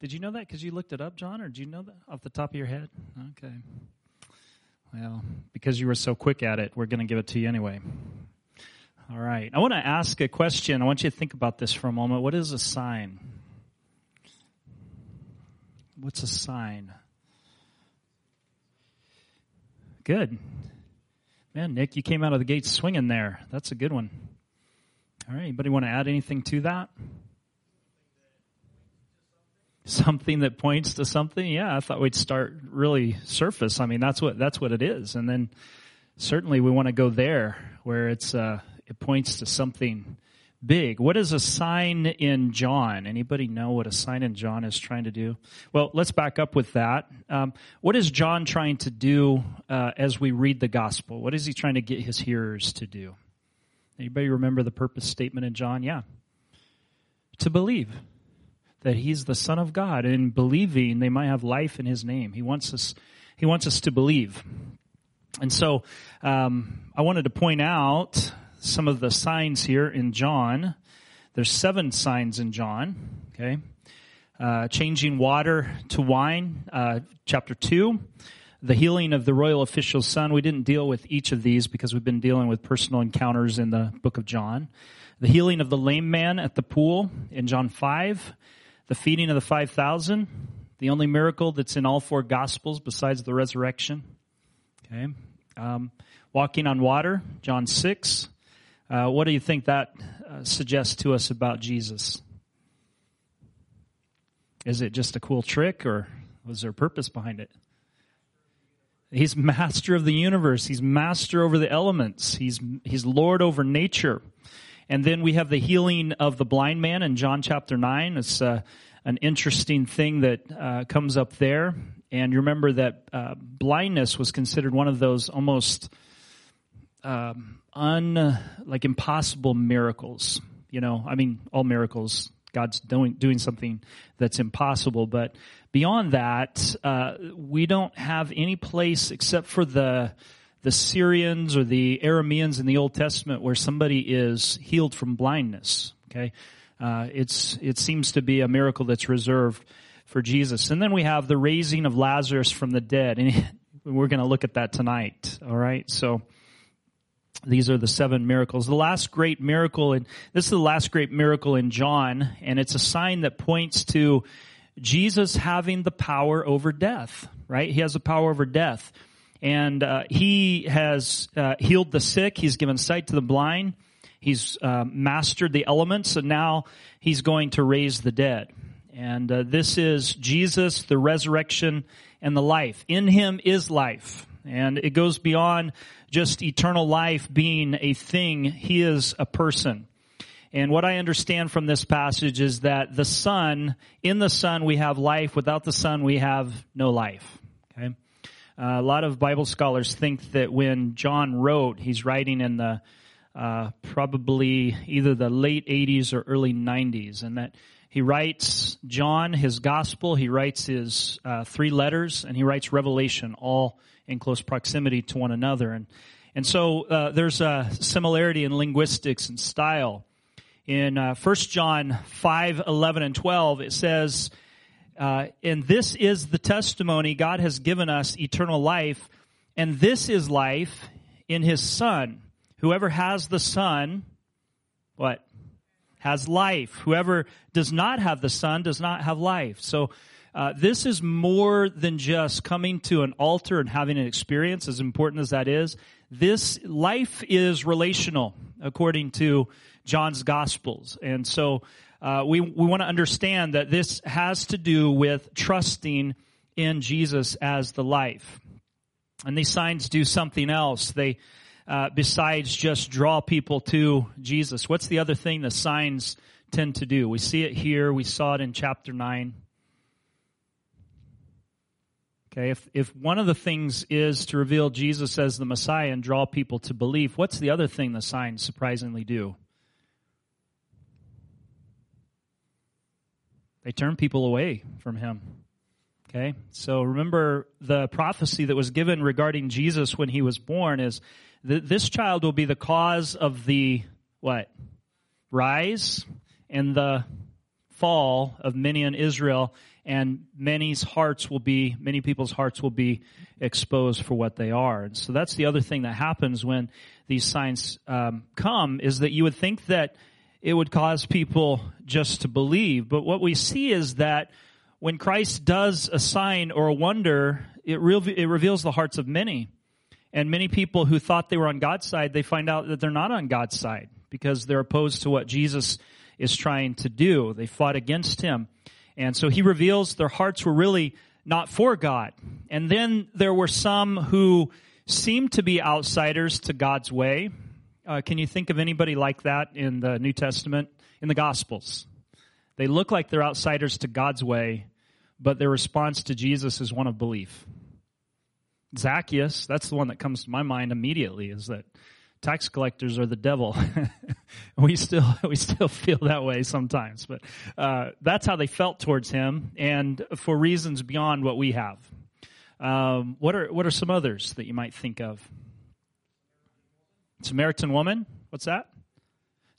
Did you know that because you looked it up, John, or did you know that off the top of your head? Okay. Well, because you were so quick at it, we're going to give it to you anyway. All right. I want to ask a question. I want you to think about this for a moment. What is a sign? What's a sign? Good. Man, Nick, you came out of the gate swinging there. That's a good one. All right. Anybody want to add anything to that? Something that points to something yeah i thought we'd start really surface. I mean that's what that's what it is. And then certainly we want to go there where it's uh it points to something big. What is a sign in john anybody know what a sign in john is trying to do? Well let's back up with that. Um, what is john trying to do uh, as we read the gospel? What is he trying to get his hearers to do? Anybody remember the purpose statement in john? Yeah. To believe that he's the son of God and believing they might have life in his name. He wants us, he wants us to believe. And so, um, I wanted to point out some of the signs here in John. There's seven signs in John. Okay. Uh, changing water to wine, uh, chapter two. The healing of the royal official's son. We didn't deal with each of these because we've been dealing with personal encounters in the book of John. The healing of the lame man at the pool in John 5 the feeding of the 5,000, the only miracle that's in all four gospels besides the resurrection. Okay. Um, walking on water, John 6. Uh, what do you think that uh, suggests to us about Jesus? Is it just a cool trick or was there a purpose behind it? He's master of the universe. He's master over the elements. He's, he's Lord over nature. And then we have the healing of the blind man in John chapter 9. It's uh, an interesting thing that uh, comes up there. And you remember that uh, blindness was considered one of those almost um, un, like impossible miracles. You know, I mean, all miracles, God's doing, doing something that's impossible. But beyond that, uh, we don't have any place except for the, the Syrians or the Arameans in the Old Testament where somebody is healed from blindness. Okay. Uh, it's, it seems to be a miracle that's reserved for Jesus. And then we have the raising of Lazarus from the dead. And we're going to look at that tonight. All right. So these are the seven miracles. The last great miracle, and this is the last great miracle in John, and it's a sign that points to Jesus having the power over death, right? He has the power over death and uh, he has uh, healed the sick. He's given sight to the blind. He's uh, mastered the elements, and now he's going to raise the dead. And uh, this is Jesus, the resurrection and the life. In him is life. And it goes beyond just eternal life being a thing. He is a person. And what I understand from this passage is that the Son, in the Son we have life. Without the Son we have no life. Okay? Uh, a lot of Bible scholars think that when John wrote, he's writing in the uh, probably either the late 80s or early 90s, and that he writes John, his gospel, he writes his uh, three letters, and he writes Revelation, all in close proximity to one another. And, and so uh, there's a similarity in linguistics and style. In uh, 1 John 5, 11, and 12, it says, uh, and this is the testimony God has given us eternal life, and this is life in His Son. Whoever has the Son, what? Has life. Whoever does not have the Son does not have life. So, uh, this is more than just coming to an altar and having an experience, as important as that is. This life is relational, according to John's Gospels. And so, uh, we, we want to understand that this has to do with trusting in Jesus as the life. And these signs do something else. They, uh, besides just draw people to Jesus. What's the other thing the signs tend to do? We see it here. We saw it in chapter 9. Okay, if, if one of the things is to reveal Jesus as the Messiah and draw people to belief, what's the other thing the signs surprisingly do? They turn people away from him. Okay, so remember the prophecy that was given regarding Jesus when he was born is that this child will be the cause of the what? Rise and the fall of many in Israel, and many's hearts will be, many people's hearts will be exposed for what they are. And so that's the other thing that happens when these signs um, come is that you would think that it would cause people just to believe. But what we see is that when Christ does a sign or a wonder, it, re- it reveals the hearts of many. And many people who thought they were on God's side, they find out that they're not on God's side because they're opposed to what Jesus is trying to do. They fought against him. And so he reveals their hearts were really not for God. And then there were some who seemed to be outsiders to God's way. Uh, can you think of anybody like that in the New Testament, in the Gospels? They look like they're outsiders to God's way, but their response to Jesus is one of belief. Zacchaeus, that's the one that comes to my mind immediately, is that tax collectors are the devil. we still we still feel that way sometimes, but uh, that's how they felt towards him, and for reasons beyond what we have. Um, what are what are some others that you might think of? Samaritan woman. What's that?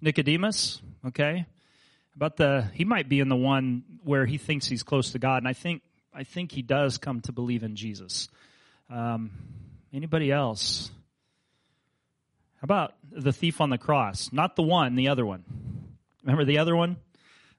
Nicodemus. Okay. About the he might be in the one where he thinks he's close to God, and I think I think he does come to believe in Jesus. Um, anybody else? How about the thief on the cross? Not the one, the other one. Remember the other one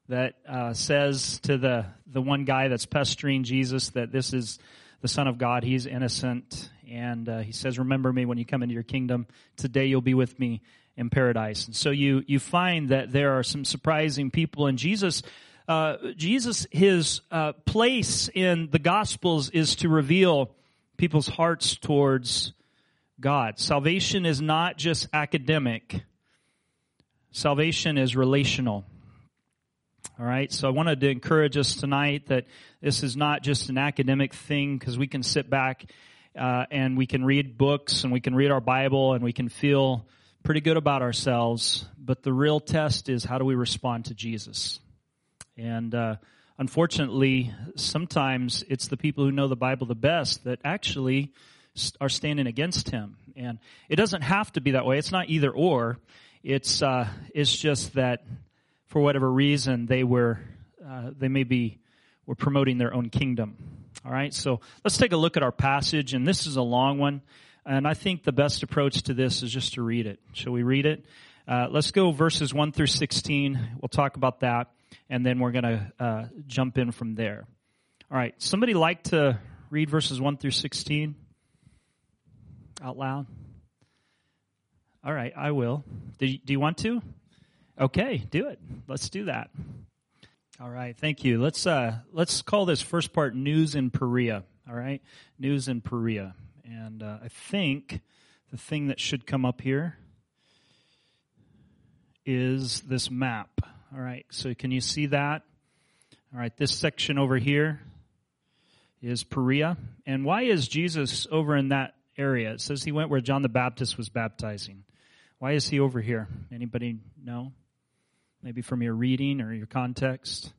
that uh, says to the the one guy that's pestering Jesus that this is the Son of God. He's innocent, and uh, he says, "Remember me when you come into your kingdom. Today you'll be with me in paradise." And so you you find that there are some surprising people, and Jesus. Uh, Jesus, his uh, place in the Gospels is to reveal people's hearts towards God. Salvation is not just academic. Salvation is relational. All right, so I wanted to encourage us tonight that this is not just an academic thing because we can sit back uh, and we can read books and we can read our Bible and we can feel pretty good about ourselves. But the real test is how do we respond to Jesus? And uh, unfortunately, sometimes it's the people who know the Bible the best that actually are standing against him. And it doesn't have to be that way. It's not either or. It's uh, it's just that for whatever reason they were uh, they maybe were promoting their own kingdom. All right, so let's take a look at our passage, and this is a long one, and I think the best approach to this is just to read it. Shall we read it? Uh, let's go verses one through sixteen. We'll talk about that, and then we're going to uh, jump in from there. All right, somebody like to read verses one through sixteen out loud. All right, I will. Do you, do you want to? Okay, do it. Let's do that. All right, thank you. Let's uh, let's call this first part news in Perea. All right, news in Perea, and uh, I think the thing that should come up here is this map. All right, so can you see that? All right, this section over here is Perea, and why is Jesus over in that area? It says he went where John the Baptist was baptizing. Why is he over here? Anybody know? Maybe from your reading or your context.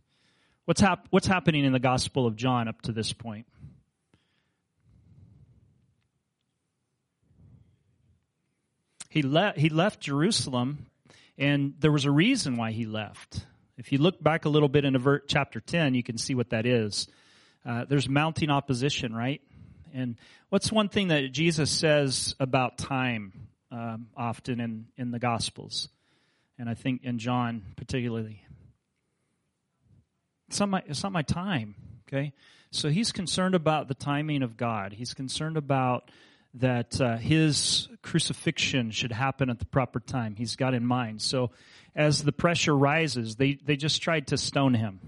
What's, hap- what's happening in the Gospel of John up to this point? He, le- he left Jerusalem, and there was a reason why he left. If you look back a little bit in chapter 10, you can see what that is. Uh, there's mounting opposition, right? And what's one thing that Jesus says about time um, often in, in the Gospels? And I think in John particularly. It's not, my, it's not my time, okay? So he's concerned about the timing of God. He's concerned about that uh, his crucifixion should happen at the proper time. He's got in mind. So as the pressure rises, they, they just tried to stone him.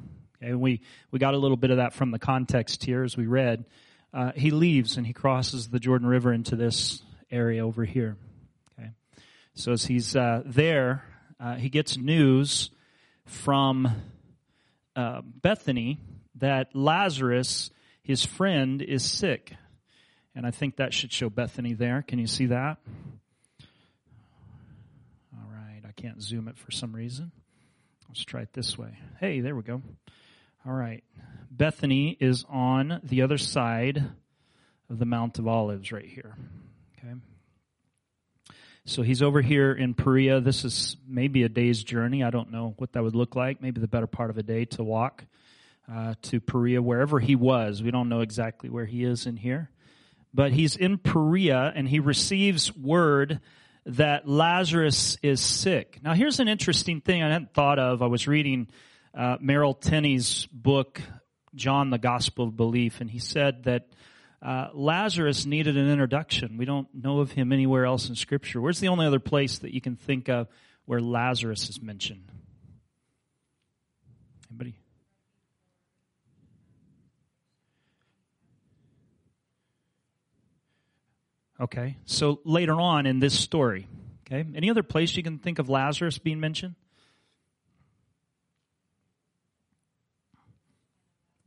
Okay, we, we got a little bit of that from the context here as we read uh, he leaves and he crosses the Jordan River into this area over here. Okay, so as he's uh, there, uh, he gets news from uh, Bethany that Lazarus his friend is sick. And I think that should show Bethany there. Can you see that? All right. I can't zoom it for some reason. Let's try it this way. Hey, there we go. All right. Bethany is on the other side of the Mount of Olives right here. Okay. So he's over here in Perea. This is maybe a day's journey. I don't know what that would look like. Maybe the better part of a day to walk uh, to Perea, wherever he was. We don't know exactly where he is in here. But he's in Perea and he receives word that Lazarus is sick. Now, here's an interesting thing I hadn't thought of. I was reading uh, Merrill Tenney's book, John, the Gospel of Belief, and he said that uh, Lazarus needed an introduction. We don't know of him anywhere else in Scripture. Where's the only other place that you can think of where Lazarus is mentioned? Anybody? Okay, so later on in this story, okay, any other place you can think of Lazarus being mentioned?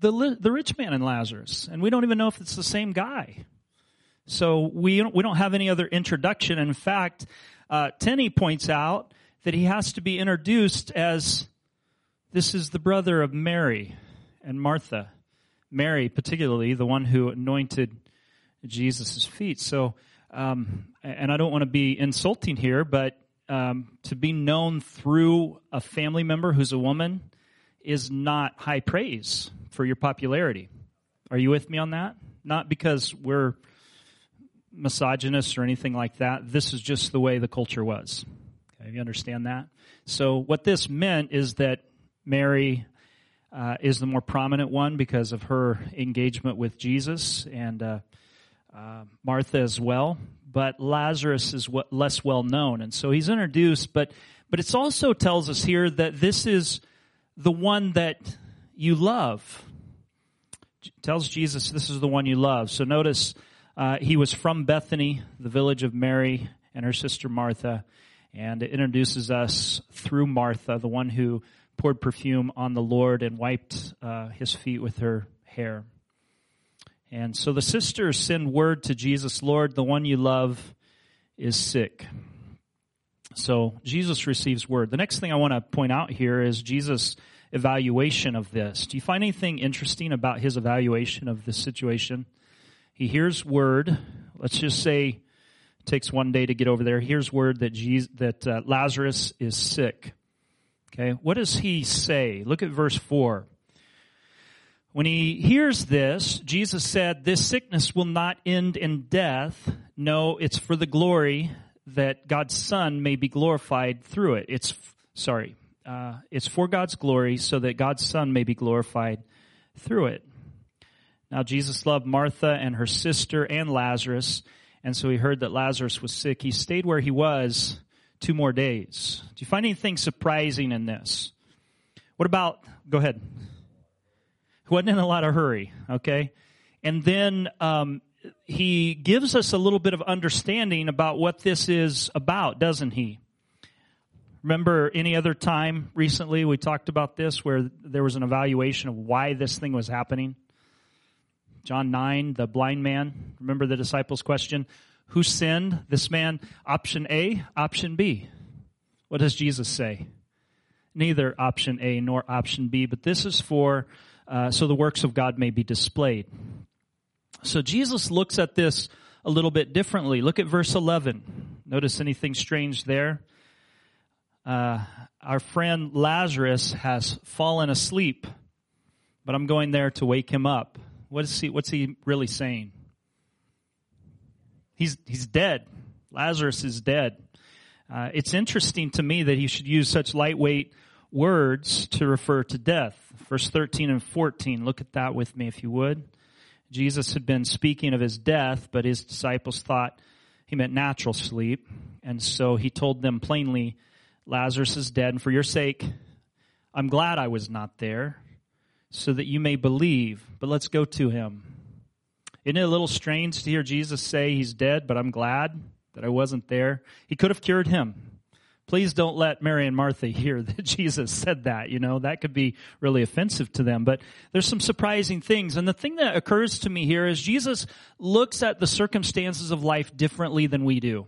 The, the rich man and Lazarus, and we don't even know if it's the same guy. So we don't, we don't have any other introduction. In fact, uh, Tenney points out that he has to be introduced as this is the brother of Mary and Martha. Mary, particularly, the one who anointed Jesus' feet. So, um, and I don't want to be insulting here, but um, to be known through a family member who's a woman is not high praise for your popularity. Are you with me on that? Not because we're misogynists or anything like that. This is just the way the culture was. Okay, you understand that? So, what this meant is that Mary uh, is the more prominent one because of her engagement with Jesus, and uh, uh, Martha as well, but Lazarus is what, less well known. And so he's introduced, but, but it also tells us here that this is the one that you love. Tells Jesus this is the one you love. So notice uh, he was from Bethany, the village of Mary and her sister Martha, and it introduces us through Martha, the one who poured perfume on the Lord and wiped uh, his feet with her hair. And so the sisters send word to Jesus, Lord, the one you love is sick. So Jesus receives word. The next thing I want to point out here is Jesus' evaluation of this. Do you find anything interesting about his evaluation of this situation? He hears word. Let's just say it takes one day to get over there. Here's word that Jesus, that uh, Lazarus is sick. Okay, what does he say? Look at verse four. When he hears this, Jesus said, This sickness will not end in death. No, it's for the glory that God's Son may be glorified through it. It's, sorry, uh, it's for God's glory so that God's Son may be glorified through it. Now, Jesus loved Martha and her sister and Lazarus, and so he heard that Lazarus was sick. He stayed where he was two more days. Do you find anything surprising in this? What about, go ahead He wasn't in a lot of hurry, okay? And then um, he gives us a little bit of understanding about what this is about, doesn't he? Remember any other time recently we talked about this where there was an evaluation of why this thing was happening? John 9, the blind man. Remember the disciples' question? Who sinned? This man, option A, option B. What does Jesus say? Neither option A nor option B, but this is for uh, so the works of God may be displayed. So Jesus looks at this a little bit differently. Look at verse 11. Notice anything strange there? Uh, our friend Lazarus has fallen asleep, but I'm going there to wake him up. What is he, what's he really saying? He's, he's dead. Lazarus is dead. Uh, it's interesting to me that he should use such lightweight words to refer to death. Verse 13 and 14, look at that with me if you would. Jesus had been speaking of his death, but his disciples thought he meant natural sleep. And so he told them plainly, Lazarus is dead, and for your sake, I'm glad I was not there, so that you may believe. But let's go to him. Isn't it a little strange to hear Jesus say he's dead, but I'm glad that I wasn't there? He could have cured him, Please don't let Mary and Martha hear that Jesus said that, you know, that could be really offensive to them. But there's some surprising things. And the thing that occurs to me here is Jesus looks at the circumstances of life differently than we do.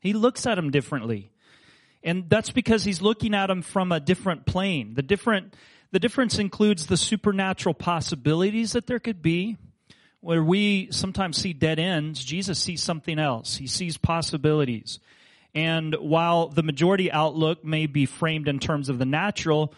He looks at them differently. And that's because he's looking at them from a different plane. The different, the difference includes the supernatural possibilities that there could be. Where we sometimes see dead ends, Jesus sees something else. He sees possibilities. And while the majority outlook may be framed in terms of the natural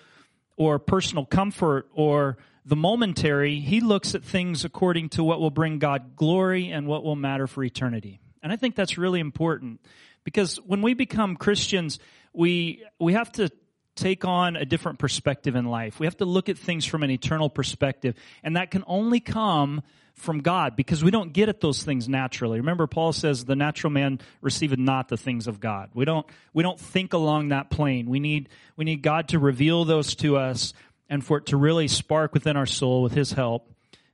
or personal comfort or the momentary, he looks at things according to what will bring God glory and what will matter for eternity. And I think that's really important because when we become Christians, we, we have to take on a different perspective in life. We have to look at things from an eternal perspective. And that can only come from God because we don't get at those things naturally. Remember, Paul says the natural man receiveth not the things of God. We don't, we don't think along that plane. We need, we need God to reveal those to us and for it to really spark within our soul with his help,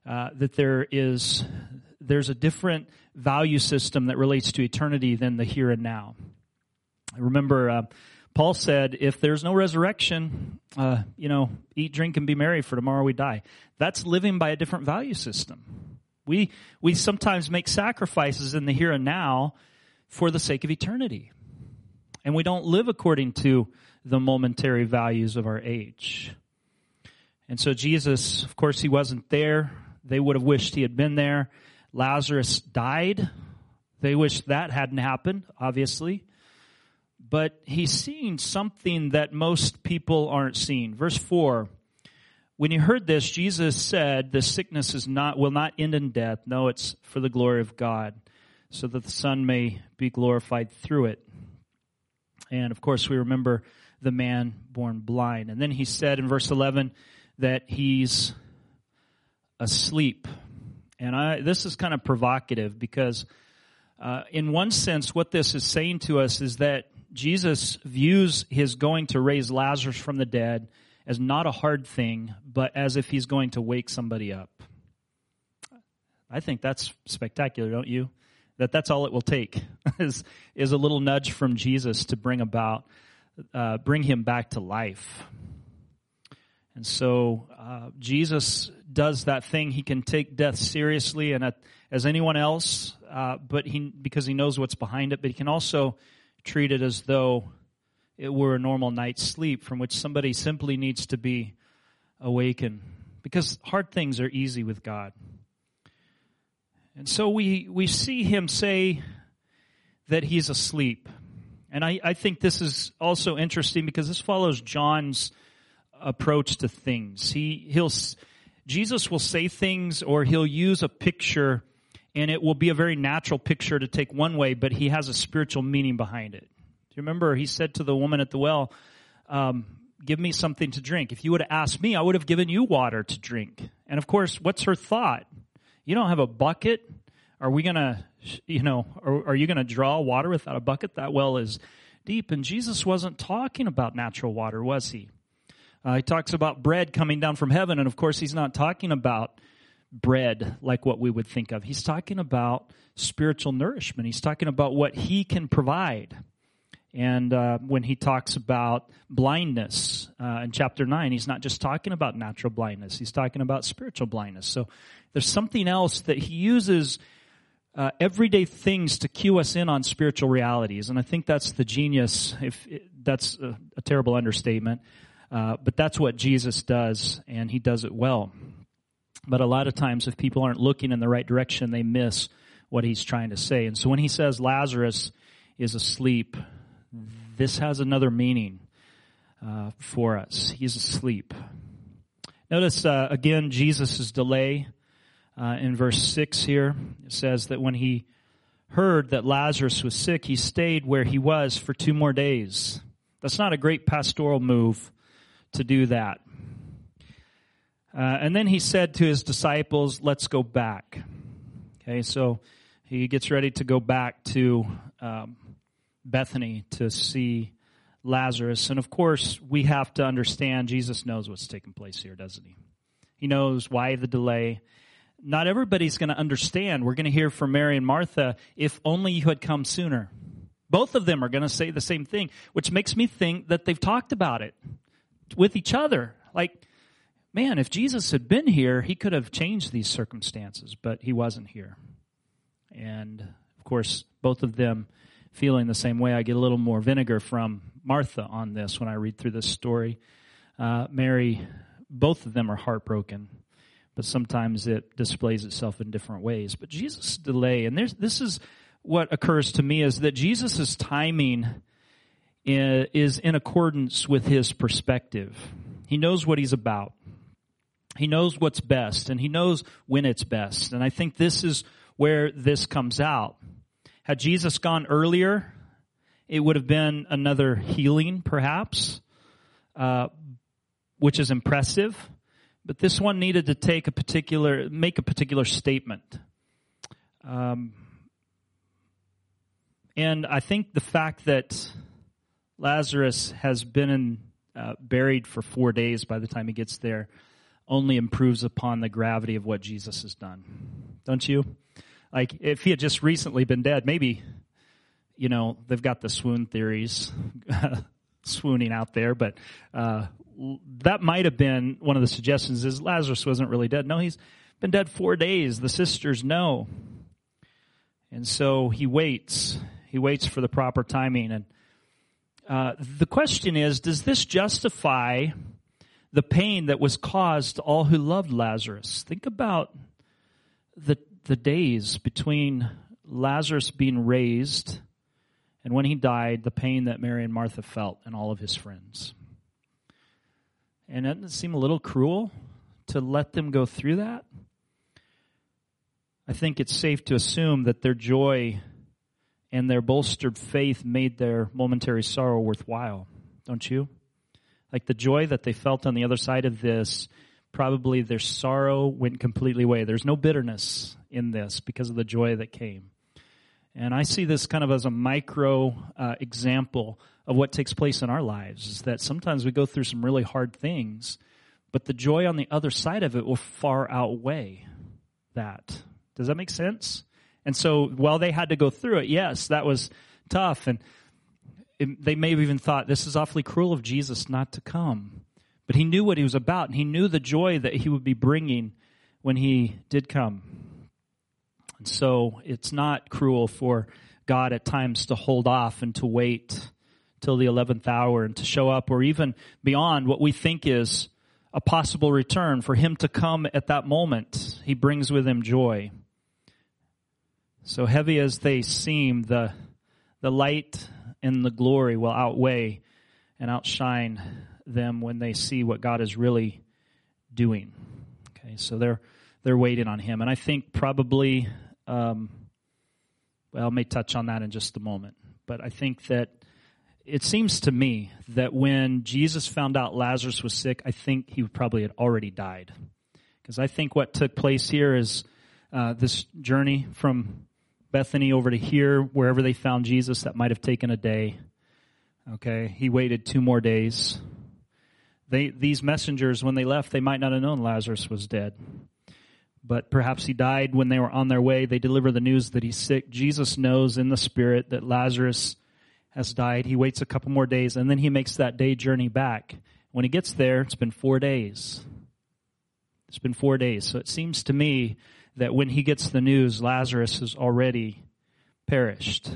uh, that there is, there's a different value system that relates to eternity than the here and now. Remember, uh, Paul said, if there's no resurrection, uh, you know, eat, drink, and be merry, for tomorrow we die. That's living by a different value system. We, we sometimes make sacrifices in the here and now for the sake of eternity. And we don't live according to the momentary values of our age. And so Jesus, of course, he wasn't there. They would have wished he had been there. Lazarus died. They wish that hadn't happened, obviously but he's seeing something that most people aren't seeing. Verse 4 When he heard this, Jesus said, The sickness is not, will not end in death. No, it's for the glory of God, so that the Son may be glorified through it. And of course, we remember the man born blind. And then he said in verse 11 that he's asleep. And I, this is kind of provocative because, uh, in one sense, what this is saying to us is that Jesus views his going to raise Lazarus from the dead as not a hard thing, but as if he's going to wake somebody up. I think that's spectacular, don't you? That that's all it will take is is a little nudge from Jesus to bring about uh, bring him back to life. And so uh, Jesus does that thing. He can take death seriously, and as anyone else, uh, but he because he knows what's behind it. But he can also treat it as though it were a normal night's sleep from which somebody simply needs to be awakened. Because hard things are easy with God. And so we, we see him say that he's asleep. And I, I think this is also interesting because this follows John's approach to things. He, he'll, Jesus will say things or he'll use a picture and it will be a very natural picture to take one way, but he has a spiritual meaning behind it. Do you remember he said to the woman at the well, um, give me something to drink. If you would have asked me, I would have given you water to drink. And of course, what's her thought? You don't have a bucket. Are we going to, you know, are, are you going to draw water without a bucket? That well is deep. And Jesus wasn't talking about natural water, was he? Uh, he talks about bread coming down from heaven. And of course, he's not talking about bread like what we would think of. He's talking about spiritual nourishment. He's talking about what he can provide. And uh, when he talks about blindness uh, in chapter 9, he's not just talking about natural blindness, he's talking about spiritual blindness. So there's something else that he uses uh, everyday things to cue us in on spiritual realities. And I think that's the genius, if it, that's a, a, terrible understatement, uh, but that's what Jesus does, and he does it well. But a lot of times, if people aren't looking in the right direction, they miss what he's trying to say. And so when he says Lazarus is asleep, this has another meaning uh, for us. He's asleep. Notice uh, again Jesus' delay uh, in verse 6 here. It says that when he heard that Lazarus was sick, he stayed where he was for two more days. That's not a great pastoral move to do that. Uh, and then he said to his disciples, Let's go back. Okay, so he gets ready to go back to um, Bethany to see Lazarus. And of course, we have to understand Jesus knows what's taking place here, doesn't he? He knows why the delay. Not everybody's going to understand. We're going to hear from Mary and Martha, if only you had come sooner. Both of them are going to say the same thing, which makes me think that they've talked about it with each other. Like, man, if Jesus had been here, he could have changed these circumstances, but he wasn't here. And of course, both of them feeling the same way. I get a little more vinegar from Martha on this when I read through this story. Uh, Mary, both of them are heartbroken, but sometimes it displays itself in different ways. But Jesus' delay, and this is what occurs to me, is that Jesus' timing is in accordance with his perspective. He knows what he's about. He knows what's best, and he knows when it's best. And I think this is where this comes out. Had Jesus gone earlier, it would have been another healing, perhaps, uh, which is impressive. But this one needed to take a particular, make a particular statement. Um, and I think the fact that Lazarus has been in, uh, buried for four days by the time he gets there only improves upon the gravity of what Jesus has done. Don't you? Like, if he had just recently been dead, maybe, you know, they've got the swoon theories swooning out there, but uh, that might have been one of the suggestions is Lazarus wasn't really dead. No, he's been dead four days. The sisters know. And so he waits. He waits for the proper timing. And uh, the question is, does this justify the pain that was caused to all who loved Lazarus? Think about the the days between Lazarus being raised and when he died, the pain that Mary and Martha felt and all of his friends. And doesn't it seem a little cruel to let them go through that? I think it's safe to assume that their joy and their bolstered faith made their momentary sorrow worthwhile, don't you? Like the joy that they felt on the other side of this, probably their sorrow went completely away. There's no bitterness in this because of the joy that came. And I see this kind of as a micro uh, example of what takes place in our lives is that sometimes we go through some really hard things, but the joy on the other side of it will far outweigh that. Does that make sense? And so while they had to go through it, yes, that was tough. And it, they may have even thought, this is awfully cruel of Jesus not to come. But he knew what he was about, and he knew the joy that he would be bringing when he did come. And so it's not cruel for God at times to hold off and to wait till the 11th hour and to show up or even beyond what we think is a possible return for him to come at that moment. He brings with him joy. So heavy as they seem, the, the light and the glory will outweigh and outshine them when they see what God is really doing. Okay, so they're they're waiting on him, and I think probably um, well, I may touch on that in just a moment. But I think that it seems to me that when Jesus found out Lazarus was sick, I think he probably had already died. Because I think what took place here is uh, this journey from Bethany over to here, wherever they found Jesus, that might have taken a day. Okay, he waited two more days. They, these messengers, when they left, they might not have known Lazarus was dead but perhaps he died when they were on their way. They deliver the news that he's sick. Jesus knows in the spirit that Lazarus has died. He waits a couple more days and then he makes that day journey back. When he gets there, it's been four days. It's been four days. So it seems to me that when he gets the news, Lazarus has already perished.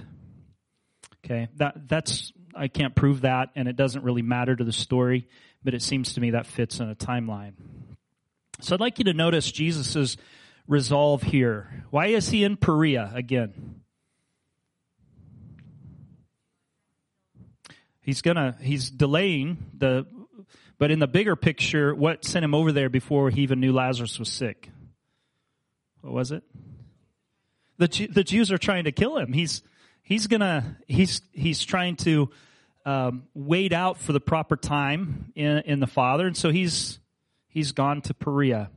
Okay, that, that's, I can't prove that and it doesn't really matter to the story, but it seems to me that fits in a timeline. So I'd like you to notice Jesus' resolve here. Why is he in Perea again? He's gonna, he's delaying the, but in the bigger picture, what sent him over there before he even knew Lazarus was sick? What was it? The, the Jews are trying to kill him. He's, he's gonna, he's, he's trying to, um, wait out for the proper time in, in the Father. And so he's, he's gone to Perea.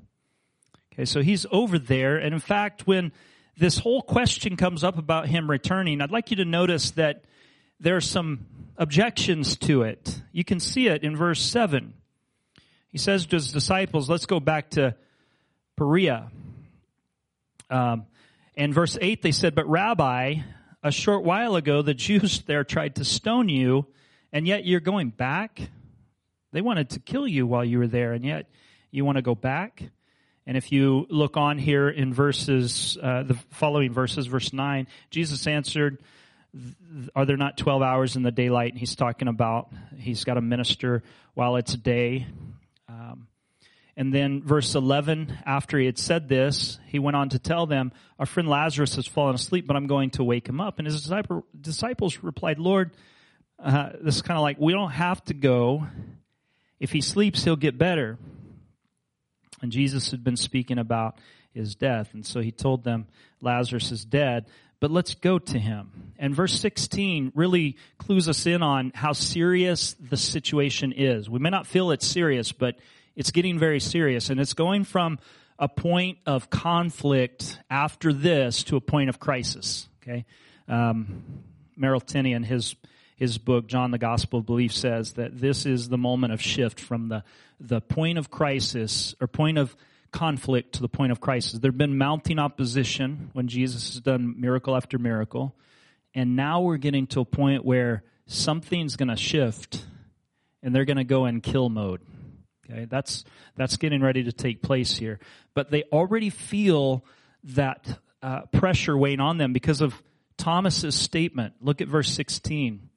Okay, so he's over there. And in fact, when this whole question comes up about him returning, I'd like you to notice that there are some objections to it. You can see it in verse 7. He says to his disciples, let's go back to Perea. Um, and verse 8, they said, But Rabbi, a short while ago the Jews there tried to stone you, and yet you're going back? They wanted to kill you while you were there, and yet you want to go back? And if you look on here in verses, uh, the following verses, verse 9, Jesus answered, Are there not 12 hours in the daylight? And he's talking about, he's got to minister while it's day. Um, and then verse 11, after he had said this, he went on to tell them, Our friend Lazarus has fallen asleep, but I'm going to wake him up. And his disciple, disciples replied, Lord, uh, this is kind of like, we don't have to go. If he sleeps, he'll get better. And Jesus had been speaking about his death. And so he told them, Lazarus is dead, but let's go to him. And verse 16 really clues us in on how serious the situation is. We may not feel it's serious, but it's getting very serious. And it's going from a point of conflict after this to a point of crisis. Okay? Um, Merrill Tenney in his his book, John the Gospel of Belief, says that this is the moment of shift from the, the point of crisis or point of conflict to the point of crisis. There have been mounting opposition when Jesus has done miracle after miracle. And now we're getting to a point where something's going to shift and they're going to go in kill mode. Okay, that's that's getting ready to take place here. But they already feel that uh, pressure weighing on them because of Thomas's statement. Look at verse 16.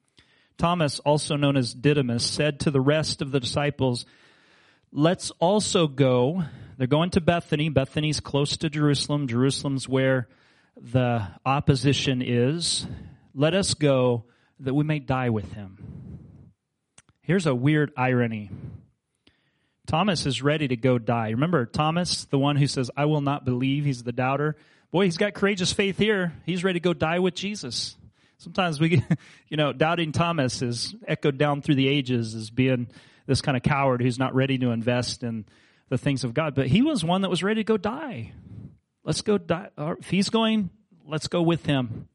Thomas, also known as Didymus, said to the rest of the disciples, "Let's also go." They're going to Bethany. Bethany's close to Jerusalem. Jerusalem's where the opposition is. Let us go that we may die with him. Here's a weird irony. Thomas is ready to go die. Remember Thomas, the one who says, I will not believe, he's the doubter. Boy, he's got courageous faith here. He's ready to go die with Jesus. Sometimes we, you know, doubting Thomas is echoed down through the ages as being this kind of coward who's not ready to invest in the things of God. But he was one that was ready to go die. Let's go die. If he's going, let's go with him.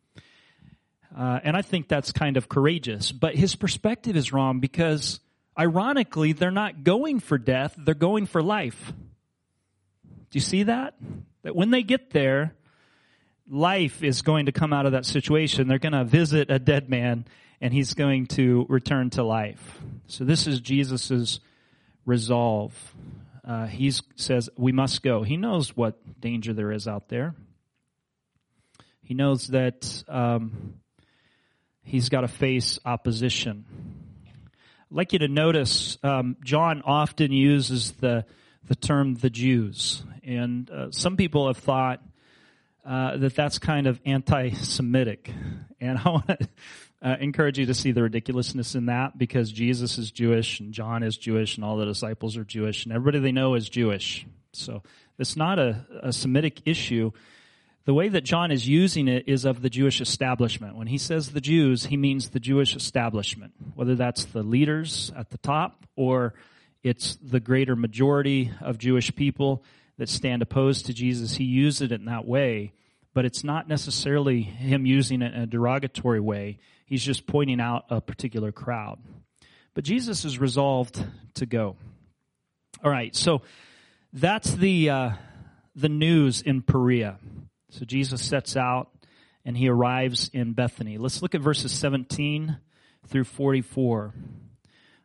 Uh, and I think that's kind of courageous. But his perspective is wrong because Ironically, they're not going for death, they're going for life. Do you see that? That when they get there, life is going to come out of that situation. They're going to visit a dead man and he's going to return to life. So this is Jesus' resolve. Uh, he says, we must go. He knows what danger there is out there. He knows that um, he's got to face opposition. Like you to notice um, John often uses the the term the Jews, and uh, some people have thought uh, that that's kind of anti-Semitic, and I want to uh, encourage you to see the ridiculousness in that because Jesus is Jewish and John is Jewish and all the disciples are Jewish and everybody they know is Jewish. So it's not a, a Semitic issue the way that John is using it is of the Jewish establishment. When he says the Jews, he means the Jewish establishment, whether that's the leaders at the top or it's the greater majority of Jewish people that stand opposed to Jesus. He uses it in that way, but it's not necessarily him using it in a derogatory way. He's just pointing out a particular crowd. But Jesus is resolved to go. All right, so that's the uh, the news in Perea. So Jesus sets out and he arrives in Bethany. Let's look at verses 17 through 44.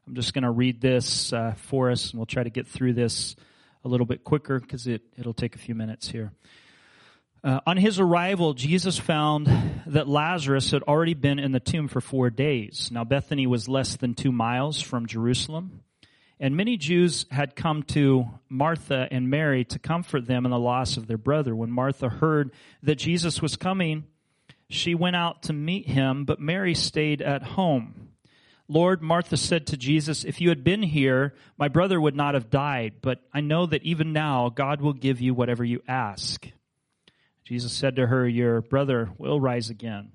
I'm just going to read this uh, for us, and we'll try to get through this a little bit quicker because it, it'll take a few minutes here. Uh, on his arrival, Jesus found that Lazarus had already been in the tomb for four days. Now, Bethany was less than two miles from Jerusalem. And many Jews had come to Martha and Mary to comfort them in the loss of their brother. When Martha heard that Jesus was coming, she went out to meet him, but Mary stayed at home. Lord, Martha said to Jesus, If you had been here, my brother would not have died, but I know that even now God will give you whatever you ask. Jesus said to her, Your brother will rise again.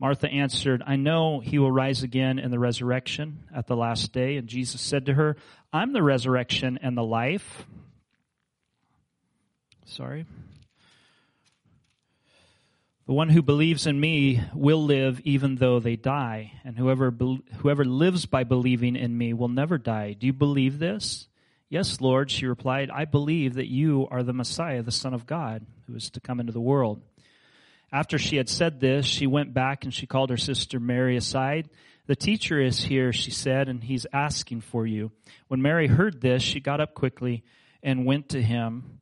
Martha answered, I know he will rise again in the resurrection at the last day. And Jesus said to her, I'm the resurrection and the life. Sorry. The one who believes in me will live even though they die, and whoever whoever lives by believing in me will never die. Do you believe this? Yes, Lord, she replied, I believe that you are the Messiah, the Son of God, who is to come into the world. After she had said this, she went back and she called her sister Mary aside. The teacher is here, she said, and he's asking for you. When Mary heard this, she got up quickly and went to him.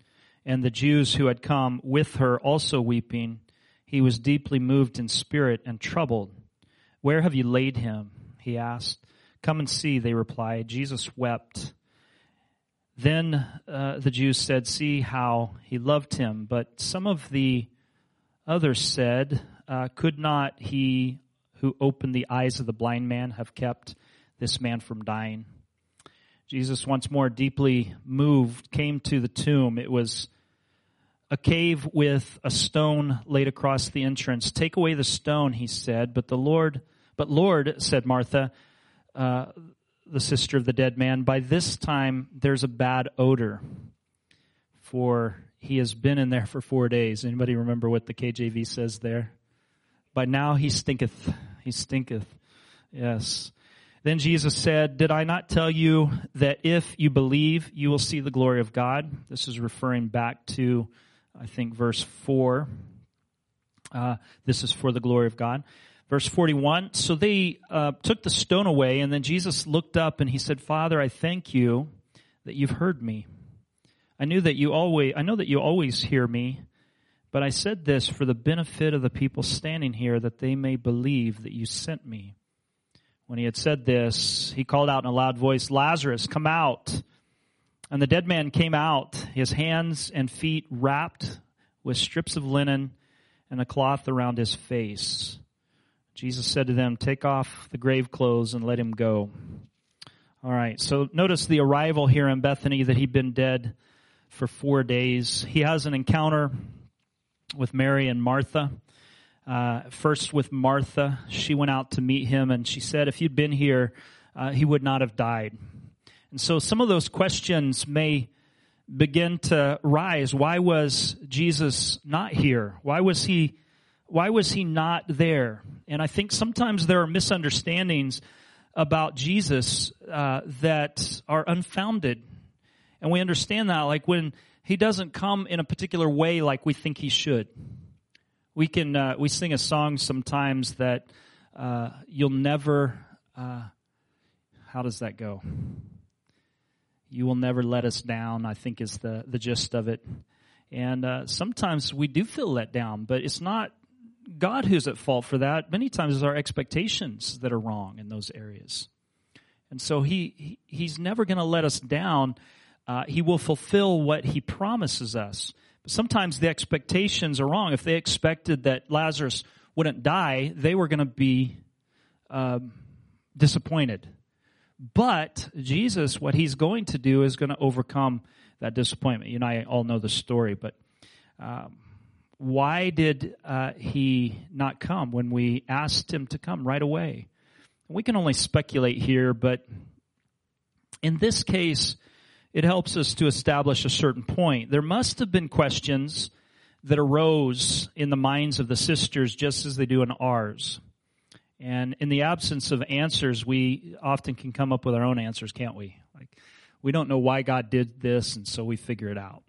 and the Jews who had come with her also weeping, he was deeply moved in spirit and troubled. Where have you laid him? He asked. Come and see, they replied. Jesus wept. Then uh, the Jews said, See how he loved him. But some of the Others said, uh, Could not he who opened the eyes of the blind man have kept this man from dying? Jesus, once more deeply moved, came to the tomb. It was a cave with a stone laid across the entrance. Take away the stone, he said. But the Lord, but Lord, said Martha, uh, the sister of the dead man, by this time there's a bad odor, for he has been in there for four days. Anybody remember what the KJV says there? By now he stinketh. He stinketh. Yes. Then Jesus said, Did I not tell you that if you believe, you will see the glory of God? This is referring back to, I think, verse 4. Uh, this is for the glory of God. Verse 41. So they uh, took the stone away, and then Jesus looked up and he said, Father, I thank you that you've heard me. I knew that you always, I know that you always hear me, but I said this for the benefit of the people standing here that they may believe that you sent me. When he had said this, he called out in a loud voice, Lazarus, come out. And the dead man came out, his hands and feet wrapped with strips of linen and a cloth around his face. Jesus said to them, Take off the grave clothes and let him go. All right, so notice the arrival here in Bethany that he'd been dead for four days. He has an encounter with Mary and Martha. Uh, first with Martha, she went out to meet him and she said, if you'd been here, uh, he would not have died. And so some of those questions may begin to rise. Why was Jesus not here? Why was he, why was he not there? And I think sometimes there are misunderstandings about Jesus uh, that are unfounded. And we understand that, like when he doesn't come in a particular way like we think he should. We can, uh, we sing a song sometimes that uh, you'll never, uh, how does that go? You will never let us down, I think is the, the gist of it. And uh, sometimes we do feel let down, but it's not God who's at fault for that. Many times it's our expectations that are wrong in those areas. And so he, he he's never going to let us down uh, he will fulfill what he promises us. But sometimes the expectations are wrong. If they expected that Lazarus wouldn't die, they were going to be um, disappointed. But Jesus, what he's going to do is going to overcome that disappointment. You and I all know the story, but um, why did uh, he not come when we asked him to come right away? We can only speculate here, but in this case, it helps us to establish a certain point. There must have been questions that arose in the minds of the sisters just as they do in ours. And in the absence of answers, we often can come up with our own answers, can't we? Like, we don't know why God did this, and so we figure it out.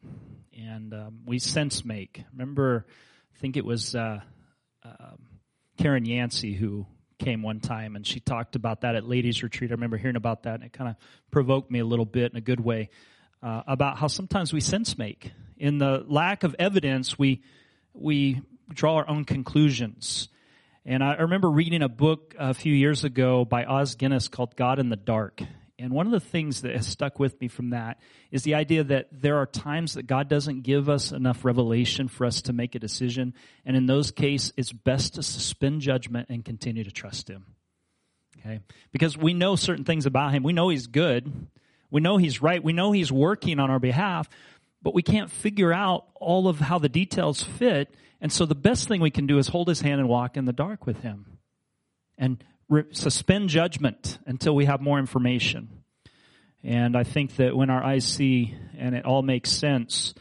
And um, we sense make. Remember, I think it was uh, uh, Karen Yancey who came one time and she talked about that at ladies retreat. I remember hearing about that and it kind of provoked me a little bit in a good way uh, about how sometimes we sense make. In the lack of evidence, we we draw our own conclusions. And I remember reading a book a few years ago by Os Guinness called God in the Dark. And one of the things that has stuck with me from that is the idea that there are times that God doesn't give us enough revelation for us to make a decision. And in those cases, it's best to suspend judgment and continue to trust Him. Okay? Because we know certain things about Him. We know He's good. We know He's right. We know He's working on our behalf. but we can't figure out all of how the details fit. And so the best thing we can do is hold his hand and walk in the dark with him and re- suspend judgment until we have more information. And I think that when our eyes see and it all makes sense,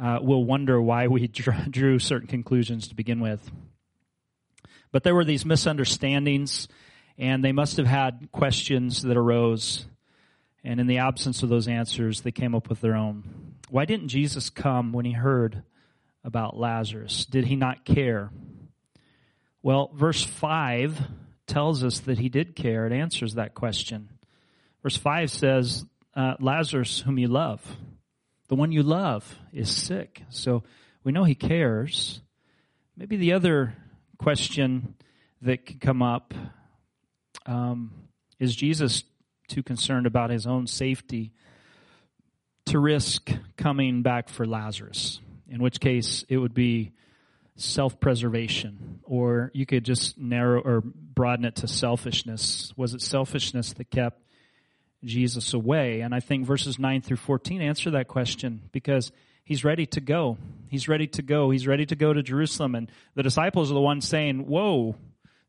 uh, we'll wonder why we drew certain conclusions to begin with. But there were these misunderstandings, and they must have had questions that arose. And in the absence of those answers, they came up with their own. Why didn't Jesus come when he heard about Lazarus? Did he not care? Well, verse 5 tells us that he did care. It answers that question. Verse 5 says, uh, Lazarus, whom you love, the one you love, is sick. So we know he cares. Maybe the other question that could come up um, is Jesus too concerned about his own safety to risk coming back for Lazarus? In which case, it would be self preservation, or you could just narrow or broaden it to selfishness. Was it selfishness that kept Jesus away? And I think verses 9 through 14 answer that question because he's ready to go. He's ready to go. He's ready to go to Jerusalem. And the disciples are the ones saying, Whoa,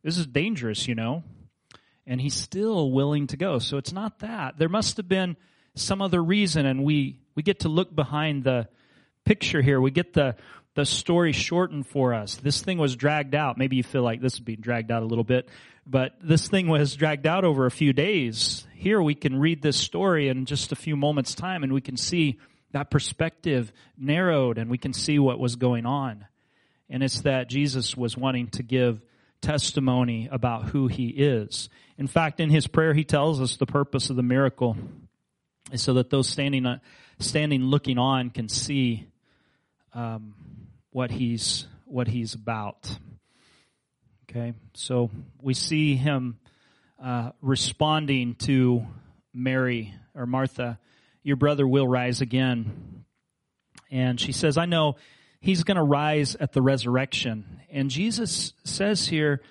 this is dangerous, you know. And he's still willing to go. So it's not that. There must have been some other reason, and we, we get to look behind the picture here. We get the, the story shortened for us. This thing was dragged out. Maybe you feel like this is being dragged out a little bit, but this thing was dragged out over a few days. Here we can read this story in just a few moments' time, and we can see that perspective narrowed and we can see what was going on. And it's that Jesus was wanting to give testimony about who he is. In fact, in his prayer, he tells us the purpose of the miracle is so that those standing, standing looking on can see um, what he's what he's about. Okay, so we see him uh, responding to Mary or Martha your brother will rise again. And she says, I know he's going to rise at the resurrection. And Jesus says here,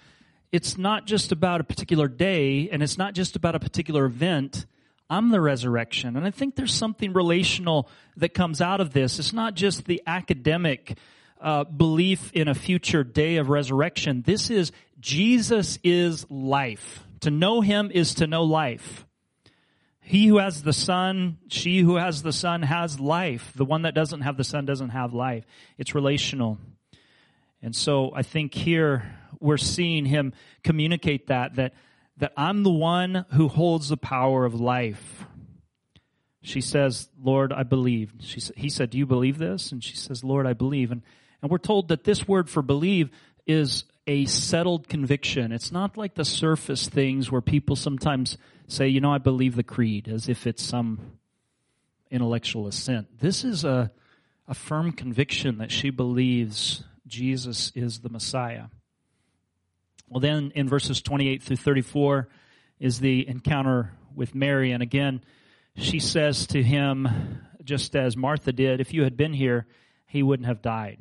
it's not just about a particular day and it's not just about a particular event. I'm the resurrection. And I think there's something relational that comes out of this. It's not just the academic uh, belief in a future day of resurrection. This is Jesus is life. To know him is to know life. He who has the Son, she who has the Son has life. The one that doesn't have the Son doesn't have life. It's relational. And so I think here we're seeing him communicate that, that, that I'm the one who holds the power of life. She says, Lord, I believe. She, he said, do you believe this? And she says, Lord, I believe. And, and we're told that this word for believe is a settled conviction. It's not like the surface things where people sometimes say, you know, I believe the creed as if it's some intellectual assent. This is a, a firm conviction that she believes Jesus is the Messiah. Well, then in verses 28 through 34 is the encounter with Mary. And again, she says to him, just as Martha did, if you had been here, he wouldn't have died.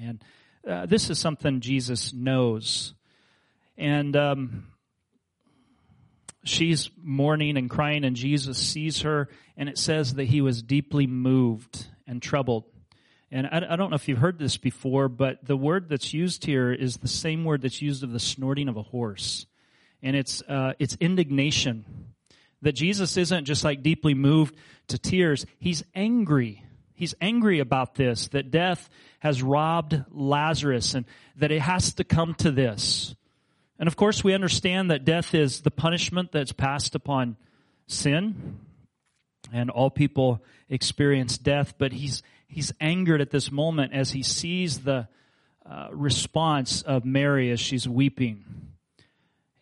And uh, this is something Jesus knows. And um, she's mourning and crying, and Jesus sees her, and it says that he was deeply moved and troubled. And I, I, don't know if you've heard this before, but the word that's used here is the same word that's used of the snorting of a horse, and it's uh, it's indignation. That Jesus isn't just like deeply moved to tears; he's angry. He's angry about this. That death has robbed Lazarus, and that it has to come to this. And of course, we understand that death is the punishment that's passed upon sin, and all people experience death, but he's, he's angered at this moment as he sees the uh, response of Mary as she's weeping.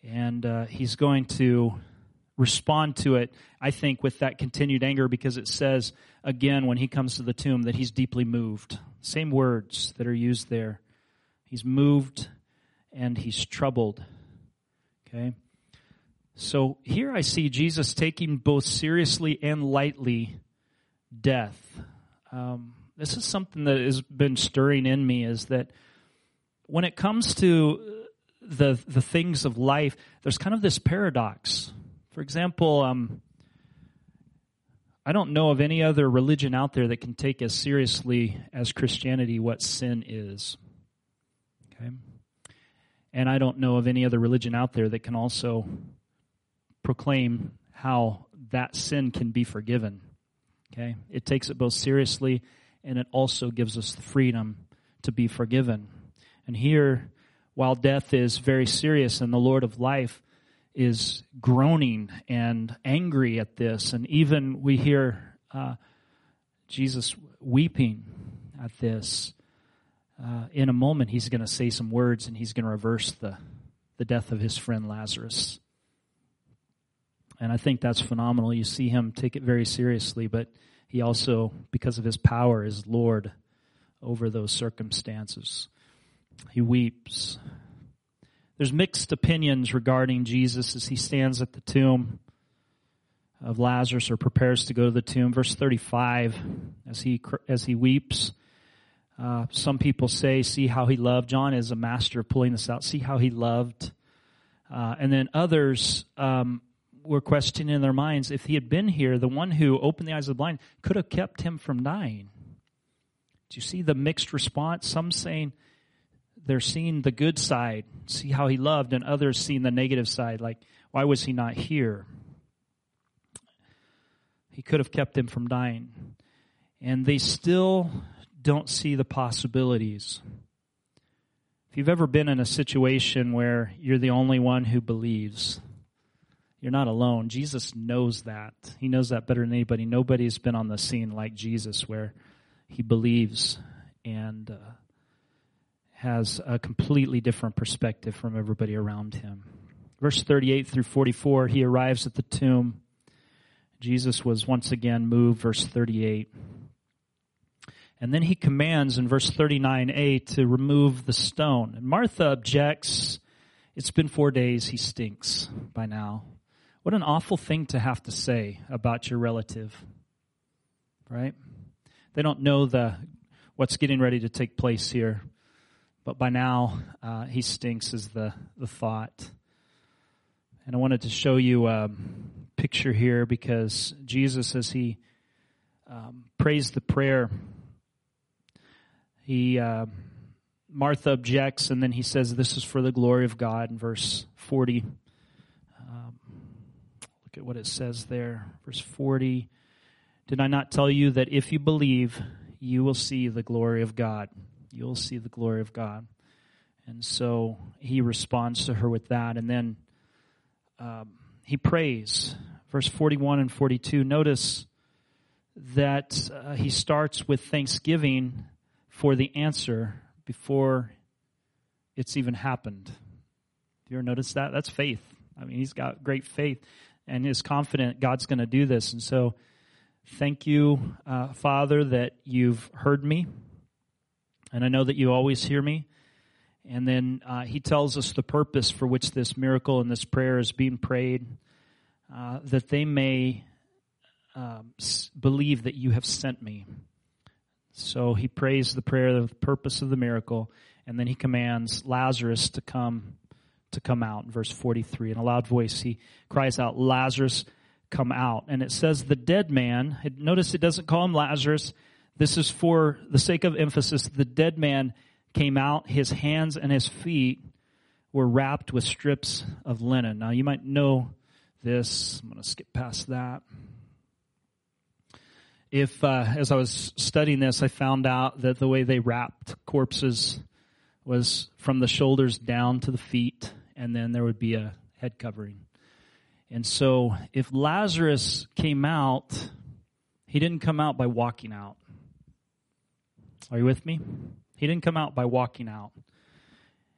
And uh, he's going to respond to it, I think, with that continued anger because it says, again, when he comes to the tomb, that he's deeply moved. Same words that are used there. He's moved and he's troubled. Okay? So here I see Jesus taking both seriously and lightly death. Um, this is something that has been stirring in me is that when it comes to the the things of life, there's kind of this paradox. For example, um, I don't know of any other religion out there that can take as seriously as Christianity what sin is. Okay? And I don't know of any other religion out there that can also proclaim how that sin can be forgiven. Okay? It takes it both seriously and it also gives us the freedom to be forgiven. And here, while death is very serious and the Lord of life is groaning and angry at this, and even we hear uh, Jesus weeping at this. Uh, in a moment, he's going to say some words and he's going to reverse the, the death of his friend Lazarus. And I think that's phenomenal. You see him take it very seriously, but he also, because of his power, is Lord over those circumstances. He weeps. There's mixed opinions regarding Jesus as he stands at the tomb of Lazarus or prepares to go to the tomb. Verse 35, as he, as he weeps, uh, some people say, see how he loved. John is a master of pulling this out. See how he loved. Uh, and then others um, were questioning in their minds if he had been here, the one who opened the eyes of the blind could have kept him from dying. Do you see the mixed response? Some saying they're seeing the good side, see how he loved, and others seeing the negative side, like, why was he not here? He could have kept him from dying. And they still don't see the possibilities. If you've ever been in a situation where you're the only one who believes, you're not alone. Jesus knows that. He knows that better than anybody. Nobody's been on the scene like Jesus where he believes and uh, has a completely different perspective from everybody around him. Verse 38 through 44, he arrives at the tomb. Jesus was once again moved, verse 38. And then he commands in verse 39a to remove the stone. And Martha objects. It's been four days. He stinks by now. What an awful thing to have to say about your relative, right? They don't know the what's getting ready to take place here, but by now uh, he stinks is the the thought. And I wanted to show you a picture here because Jesus, as he um, prays the prayer he uh, Martha objects, and then he says, "This is for the glory of God." In verse forty, um, look at what it says there. Verse forty: Did I not tell you that if you believe, you will see the glory of God? You will see the glory of God. And so he responds to her with that, and then um, he prays. Verse forty-one and forty-two. Notice that uh, he starts with thanksgiving for the answer before it's even happened. Do you ever notice that? That's faith. I mean, he's got great faith and is confident God's going to do this. And so, thank you, uh, Father, that you've heard me. And I know that you always hear me. And then uh, he tells us the purpose for which this miracle and this prayer is being prayed, uh, that they may um, believe that you have sent me. So he prays the prayer, the purpose of the miracle, and then he commands Lazarus to come to come out. In verse 43, in a loud voice, he cries out, Lazarus, come out. And it says the dead man, notice it doesn't call him Lazarus. This is for the sake of emphasis. The dead man came out, his hands and his feet were wrapped with strips of linen. Now you might know this. I'm going to skip past that if uh, as I was studying this, I found out that the way they wrapped corpses was from the shoulders down to the feet, and then there would be a head covering. And so, if Lazarus came out, he didn't come out by walking out. Are you with me? He didn't come out by walking out.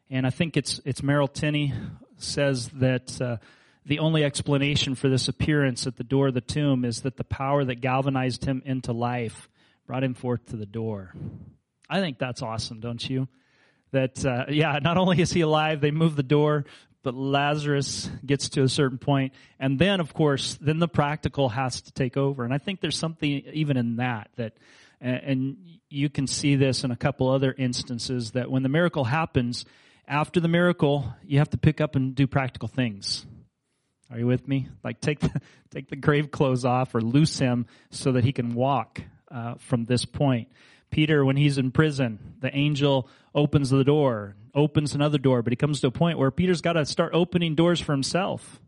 And I think it's it's Merrill Tenney says that uh, the only explanation for this appearance at the door of the tomb is that the power that galvanized him into life brought him forth to the door. I think that's awesome, don't you? That, uh, yeah, not only is he alive, they move the door, but Lazarus gets to a certain point, And then, of course, then the practical has to take over. And I think there's something even in that, that, and you can see this in a couple other instances, that when the miracle happens, after the miracle, you have to pick up and do practical things Are you with me? Like take the, take the grave clothes off or loose him so that he can walk uh, from this point. Peter, when he's in prison, the angel opens the door, opens another door, but he comes to a point where Peter's got to start opening doors for himself.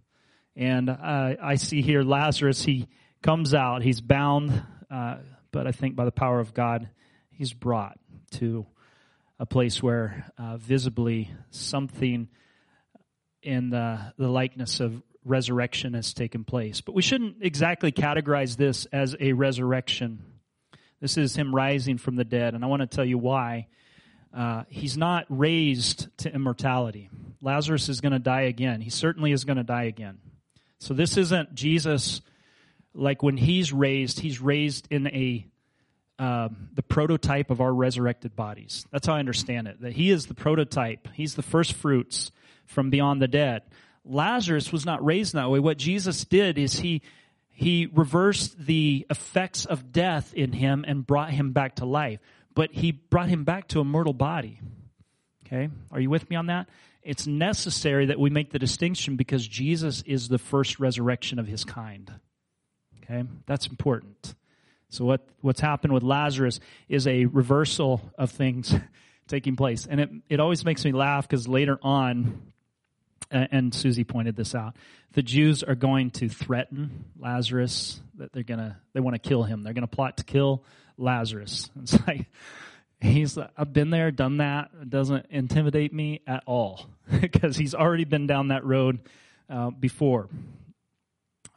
And uh, I see here Lazarus, he comes out, he's bound, uh, but I think by the power of God, he's brought to a place where uh, visibly something in the, the likeness of resurrection has taken place. But we shouldn't exactly categorize this as a resurrection. This is him rising from the dead, and I want to tell you why. Uh, he's not raised to immortality. Lazarus is going to die again. He certainly is going to die again. So this isn't Jesus like when he's raised, he's raised in a um, the prototype of our resurrected bodies. That's how I understand it. That he is the prototype. He's the first fruits from beyond the dead. Lazarus was not raised that way. What Jesus did is he he reversed the effects of death in him and brought him back to life. But he brought him back to a mortal body. Okay? Are you with me on that? It's necessary that we make the distinction because Jesus is the first resurrection of his kind. Okay? That's important. So what, what's happened with Lazarus is a reversal of things taking place. And it, it always makes me laugh because later on, and Susie pointed this out, the Jews are going to threaten Lazarus that they're gonna, they want to kill him. They're gonna plot to kill Lazarus. It's like, he's, I've been there, done that. It doesn't intimidate me at all because he's already been down that road uh, before.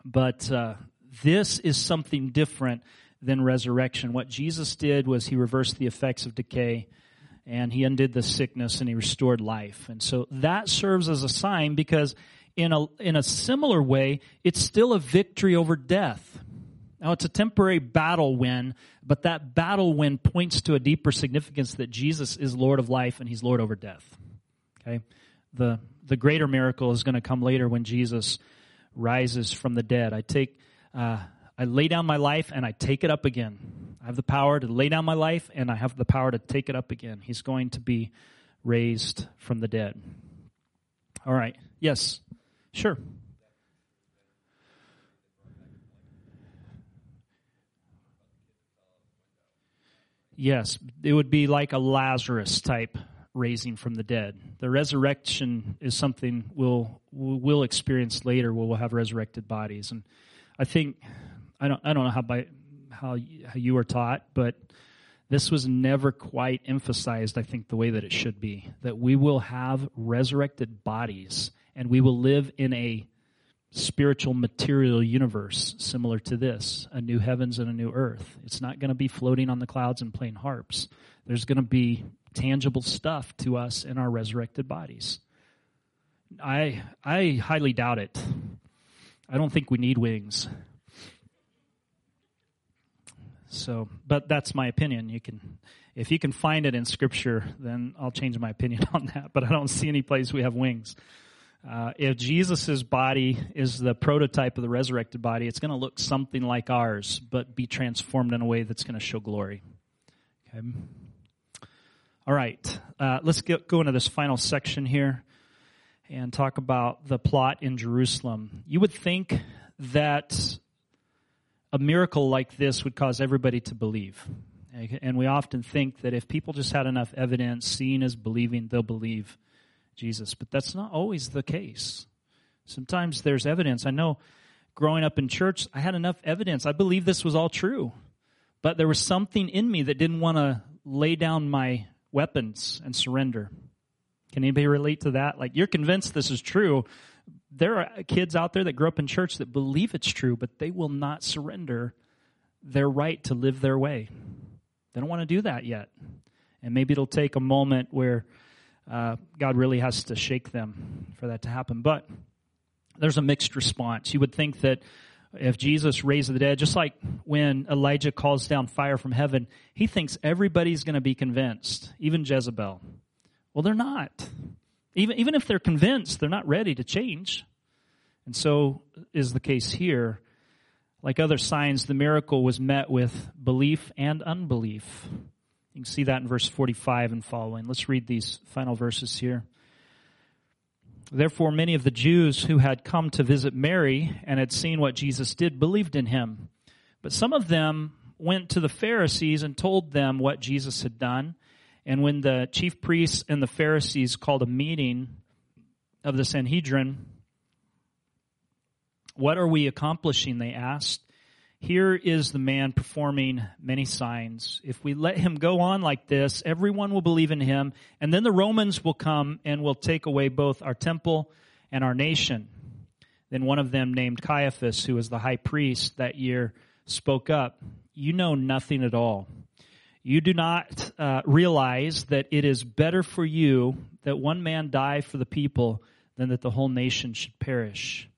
But uh, this is something different than resurrection. What Jesus did was he reversed the effects of decay and he undid the sickness and he restored life. And so that serves as a sign because in a, in a similar way, it's still a victory over death. Now it's a temporary battle win, but that battle win points to a deeper significance that Jesus is Lord of life and he's Lord over death. Okay? The, the greater miracle is going to come later when Jesus rises from the dead. I take, uh, I lay down my life and I take it up again. I have the power to lay down my life and I have the power to take it up again. He's going to be raised from the dead. All right. Yes. Sure. Yes, it would be like a Lazarus type raising from the dead. The resurrection is something we'll we'll experience later. Where we'll have resurrected bodies, and I think I don't I don't know how by how how you were taught, but this was never quite emphasized. I think the way that it should be that we will have resurrected bodies and we will live in a spiritual material universe similar to this a new heavens and a new earth. It's not going to be floating on the clouds and playing harps. There's going to be tangible stuff to us in our resurrected bodies. I i highly doubt it. I don't think we need wings so, but that's my opinion. You can, if you can find it in Scripture, then I'll change my opinion on that. But I don't see any place we have wings. Uh, if Jesus' body is the prototype of the resurrected body, it's going to look something like ours, but be transformed in a way that's going to show glory. Okay. All right. Uh, let's get, go into this final section here and talk about the plot in Jerusalem. You would think that a miracle like this would cause everybody to believe. And we often think that if people just had enough evidence, seeing is believing, they'll believe Jesus. But that's not always the case. Sometimes there's evidence. I know growing up in church, I had enough evidence. I believe this was all true. But there was something in me that didn't want to lay down my weapons and surrender. Can anybody relate to that? Like, you're convinced this is true, there are kids out there that grow up in church that believe it's true, but they will not surrender their right to live their way. They don't want to do that yet. And maybe it'll take a moment where uh, God really has to shake them for that to happen. But there's a mixed response. You would think that if Jesus raised the dead, just like when Elijah calls down fire from heaven, he thinks everybody's going to be convinced, even Jezebel. Well, they're not. Even, even if they're convinced, they're not ready to change. And so is the case here. Like other signs, the miracle was met with belief and unbelief. You can see that in verse 45 and following. Let's read these final verses here. Therefore, many of the Jews who had come to visit Mary and had seen what Jesus did believed in him. But some of them went to the Pharisees and told them what Jesus had done. And when the chief priests and the Pharisees called a meeting of the Sanhedrin, what are we accomplishing? They asked. Here is the man performing many signs. If we let him go on like this, everyone will believe in him, and then the Romans will come and will take away both our temple and our nation. Then one of them, named Caiaphas, who was the high priest that year, spoke up. You know nothing at all. You do not uh, realize that it is better for you that one man die for the people than that the whole nation should perish.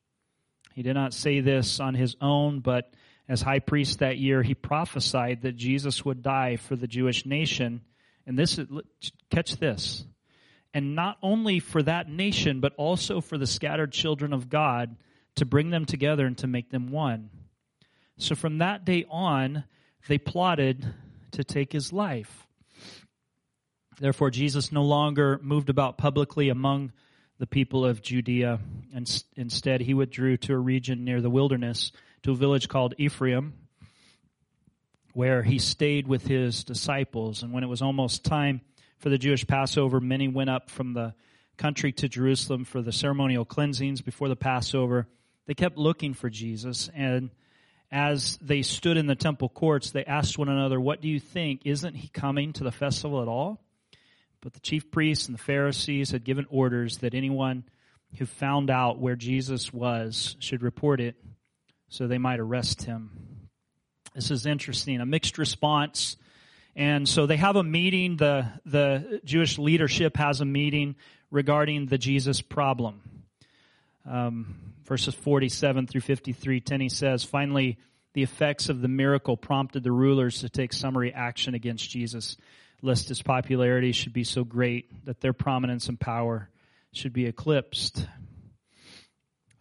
He did not say this on his own, but as high priest that year, he prophesied that Jesus would die for the Jewish nation. And this, catch this. And not only for that nation, but also for the scattered children of God to bring them together and to make them one. So from that day on, they plotted to take his life. Therefore, Jesus no longer moved about publicly among the people of Judea, and instead he withdrew to a region near the wilderness to a village called Ephraim, where he stayed with his disciples. And when it was almost time for the Jewish Passover, many went up from the country to Jerusalem for the ceremonial cleansings before the Passover. They kept looking for Jesus, and as they stood in the temple courts, they asked one another, What do you think? Isn't he coming to the festival at all? But the chief priests and the Pharisees had given orders that anyone who found out where Jesus was should report it so they might arrest him. This is interesting. A mixed response. And so they have a meeting. The, the Jewish leadership has a meeting regarding the Jesus problem. Um, verses 47 through 53, Tenney says, finally, the effects of the miracle prompted the rulers to take summary action against Jesus, lest his popularity should be so great that their prominence and power should be eclipsed.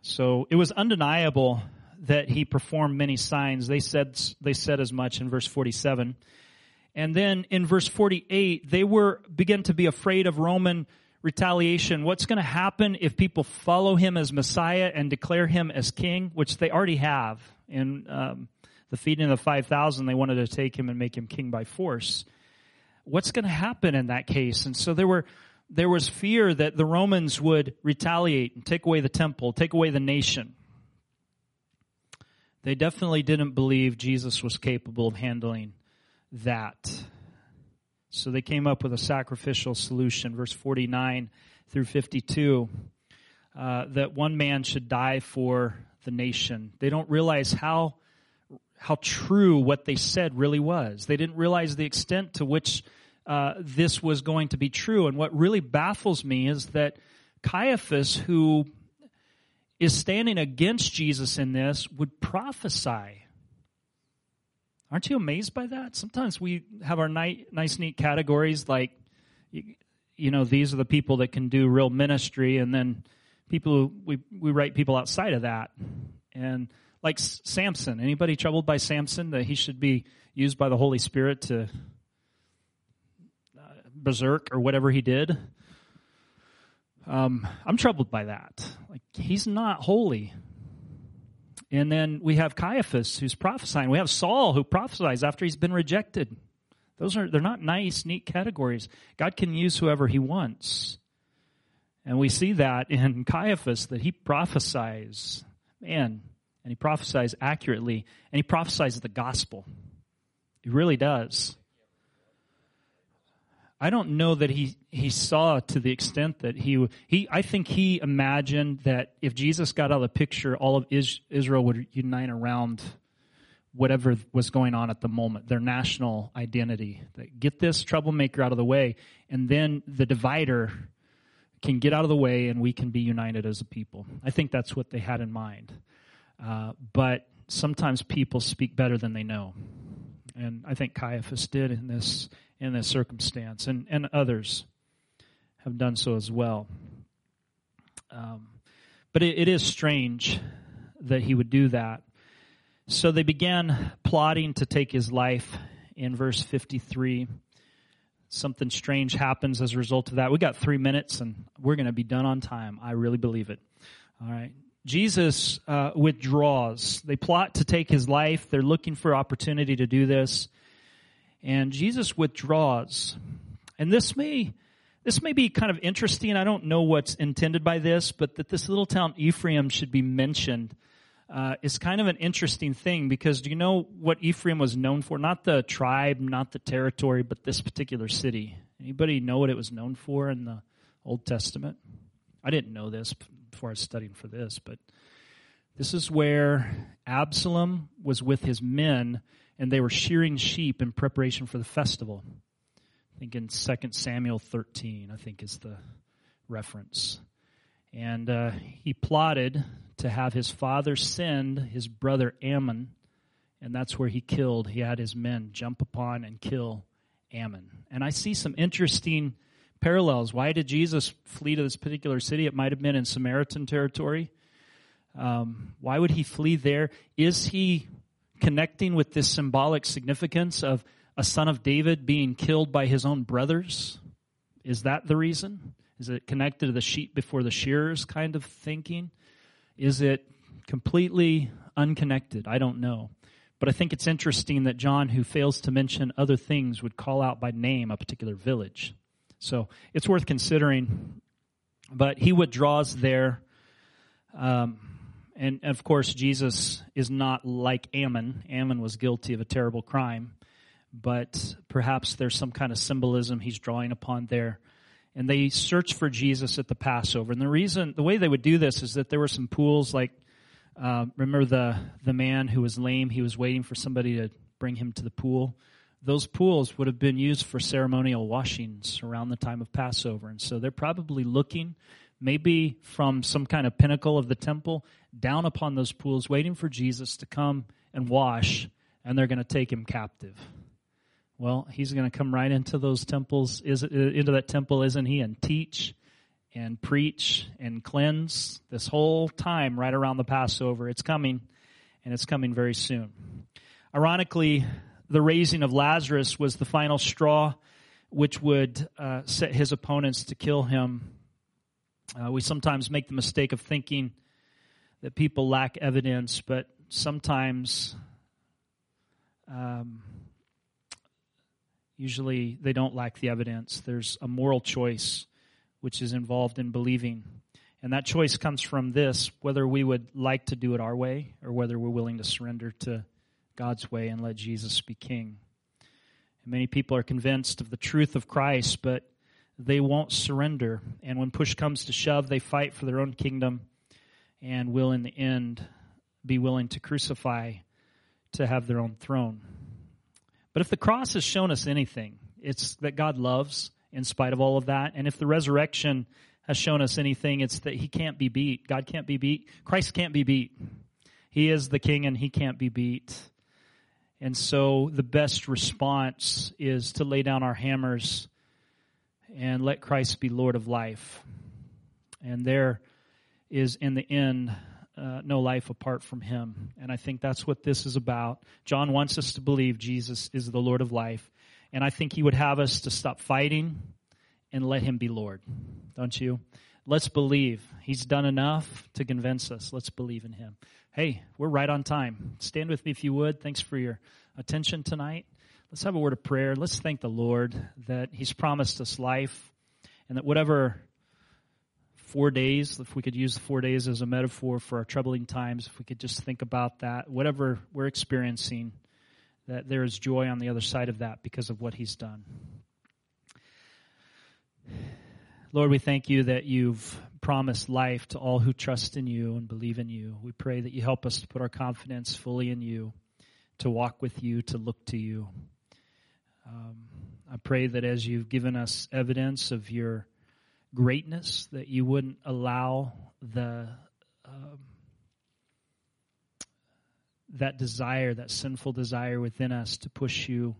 So it was undeniable that he performed many signs. They said, they said as much in verse 47. And then in verse 48, they were, begin to be afraid of Roman retaliation. What's going to happen if people follow him as Messiah and declare him as king, which they already have. In um, the feeding of the 5,000, they wanted to take him and make him king by force. What's going to happen in that case? And so there were, there was fear that the Romans would retaliate and take away the temple, take away the nation. They definitely didn't believe Jesus was capable of handling that. So they came up with a sacrificial solution, verse 49 through 52, uh, that one man should die for the nation. They don't realize how how true what they said really was. They didn't realize the extent to which uh, this was going to be true. And what really baffles me is that Caiaphas, who is standing against Jesus in this would prophesy. Aren't you amazed by that? Sometimes we have our nice, neat categories like, you know, these are the people that can do real ministry, and then people we we write people outside of that, and like Samson. Anybody troubled by Samson that he should be used by the Holy Spirit to uh, berserk or whatever he did? Um, I'm troubled by that. Like he's not holy. And then we have Caiaphas who's prophesying. We have Saul who prophesies after he's been rejected. Those are they're not nice, neat categories. God can use whoever he wants. And we see that in Caiaphas that he prophesies. Man, and he prophesies accurately, and he prophesies the gospel. He really does. I don't know that he, he saw to the extent that he, he, I think he imagined that if Jesus got out of the picture, all of Israel would unite around whatever was going on at the moment, their national identity. That get this troublemaker out of the way, and then the divider can get out of the way and we can be united as a people. I think that's what they had in mind. Uh, but sometimes people speak better than they know. And I think Caiaphas did in this in this circumstance, and, and others have done so as well. Um, but it, it is strange that he would do that. So they began plotting to take his life in verse 53. Something strange happens as a result of that. We got three minutes and we're going to be done on time. I really believe it. All right. Jesus uh, withdraws. They plot to take his life. They're looking for opportunity to do this. And Jesus withdraws. And this may, this may be kind of interesting. I don't know what's intended by this, but that this little town Ephraim should be mentioned uh, is kind of an interesting thing because do you know what Ephraim was known for? Not the tribe, not the territory, but this particular city. Anybody know what it was known for in the Old Testament? I didn't know this before I was studying for this, but this is where Absalom was with his men and they were shearing sheep in preparation for the festival. I think in 2 Samuel 13, I think is the reference. And uh, he plotted to have his father send his brother Ammon, and that's where he killed. He had his men jump upon and kill Ammon. And I see some interesting parallels. Why did Jesus flee to this particular city? It might have been in Samaritan territory. Um, why would he flee there? Is he connecting with this symbolic significance of a son of David being killed by his own brothers? Is that the reason? Is it connected to the sheep before the shearers kind of thinking? Is it completely unconnected? I don't know. But I think it's interesting that John, who fails to mention other things, would call out by name a particular village. So it's worth considering. But he withdraws there. Um, and of course, Jesus is not like Ammon. Ammon was guilty of a terrible crime. But perhaps there's some kind of symbolism he's drawing upon there and they search for Jesus at the Passover. And the reason, the way they would do this is that there were some pools, like uh, remember the the man who was lame, he was waiting for somebody to bring him to the pool. Those pools would have been used for ceremonial washings around the time of Passover, and so they're probably looking, maybe from some kind of pinnacle of the temple, down upon those pools, waiting for Jesus to come and wash, and they're going to take him captive. Well, he's going to come right into those temples, is into that temple, isn't he, and teach and preach and cleanse this whole time right around the Passover. It's coming, and it's coming very soon. Ironically, the raising of Lazarus was the final straw which would uh, set his opponents to kill him. Uh, we sometimes make the mistake of thinking that people lack evidence, but sometimes um, Usually they don't lack the evidence. There's a moral choice which is involved in believing. And that choice comes from this whether we would like to do it our way or whether we're willing to surrender to God's way and let Jesus be king. And many people are convinced of the truth of Christ, but they won't surrender. And when push comes to shove, they fight for their own kingdom and will, in the end, be willing to crucify to have their own throne. But if the cross has shown us anything, it's that God loves in spite of all of that. And if the resurrection has shown us anything, it's that he can't be beat. God can't be beat. Christ can't be beat. He is the king and he can't be beat. And so the best response is to lay down our hammers and let Christ be Lord of life. And there is, in the end, uh, no life apart from him. And I think that's what this is about. John wants us to believe Jesus is the Lord of life. And I think he would have us to stop fighting and let him be Lord. Don't you? Let's believe. He's done enough to convince us. Let's believe in him. Hey, we're right on time. Stand with me if you would. Thanks for your attention tonight. Let's have a word of prayer. Let's thank the Lord that he's promised us life and that whatever four days, if we could use the four days as a metaphor for our troubling times, if we could just think about that, whatever we're experiencing, that there is joy on the other side of that because of what He's done. Lord, we thank you that you've promised life to all who trust in you and believe in you. We pray that you help us to put our confidence fully in you, to walk with you, to look to you. Um, I pray that as you've given us evidence of your greatness, that you wouldn't allow the um, that desire, that sinful desire within us, to push you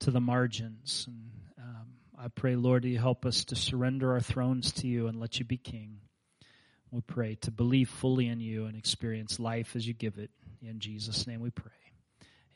to the margins. And um, I pray, Lord, you help us to surrender our thrones to you and let you be king. We pray to believe fully in you and experience life as you give it. In Jesus' name we pray.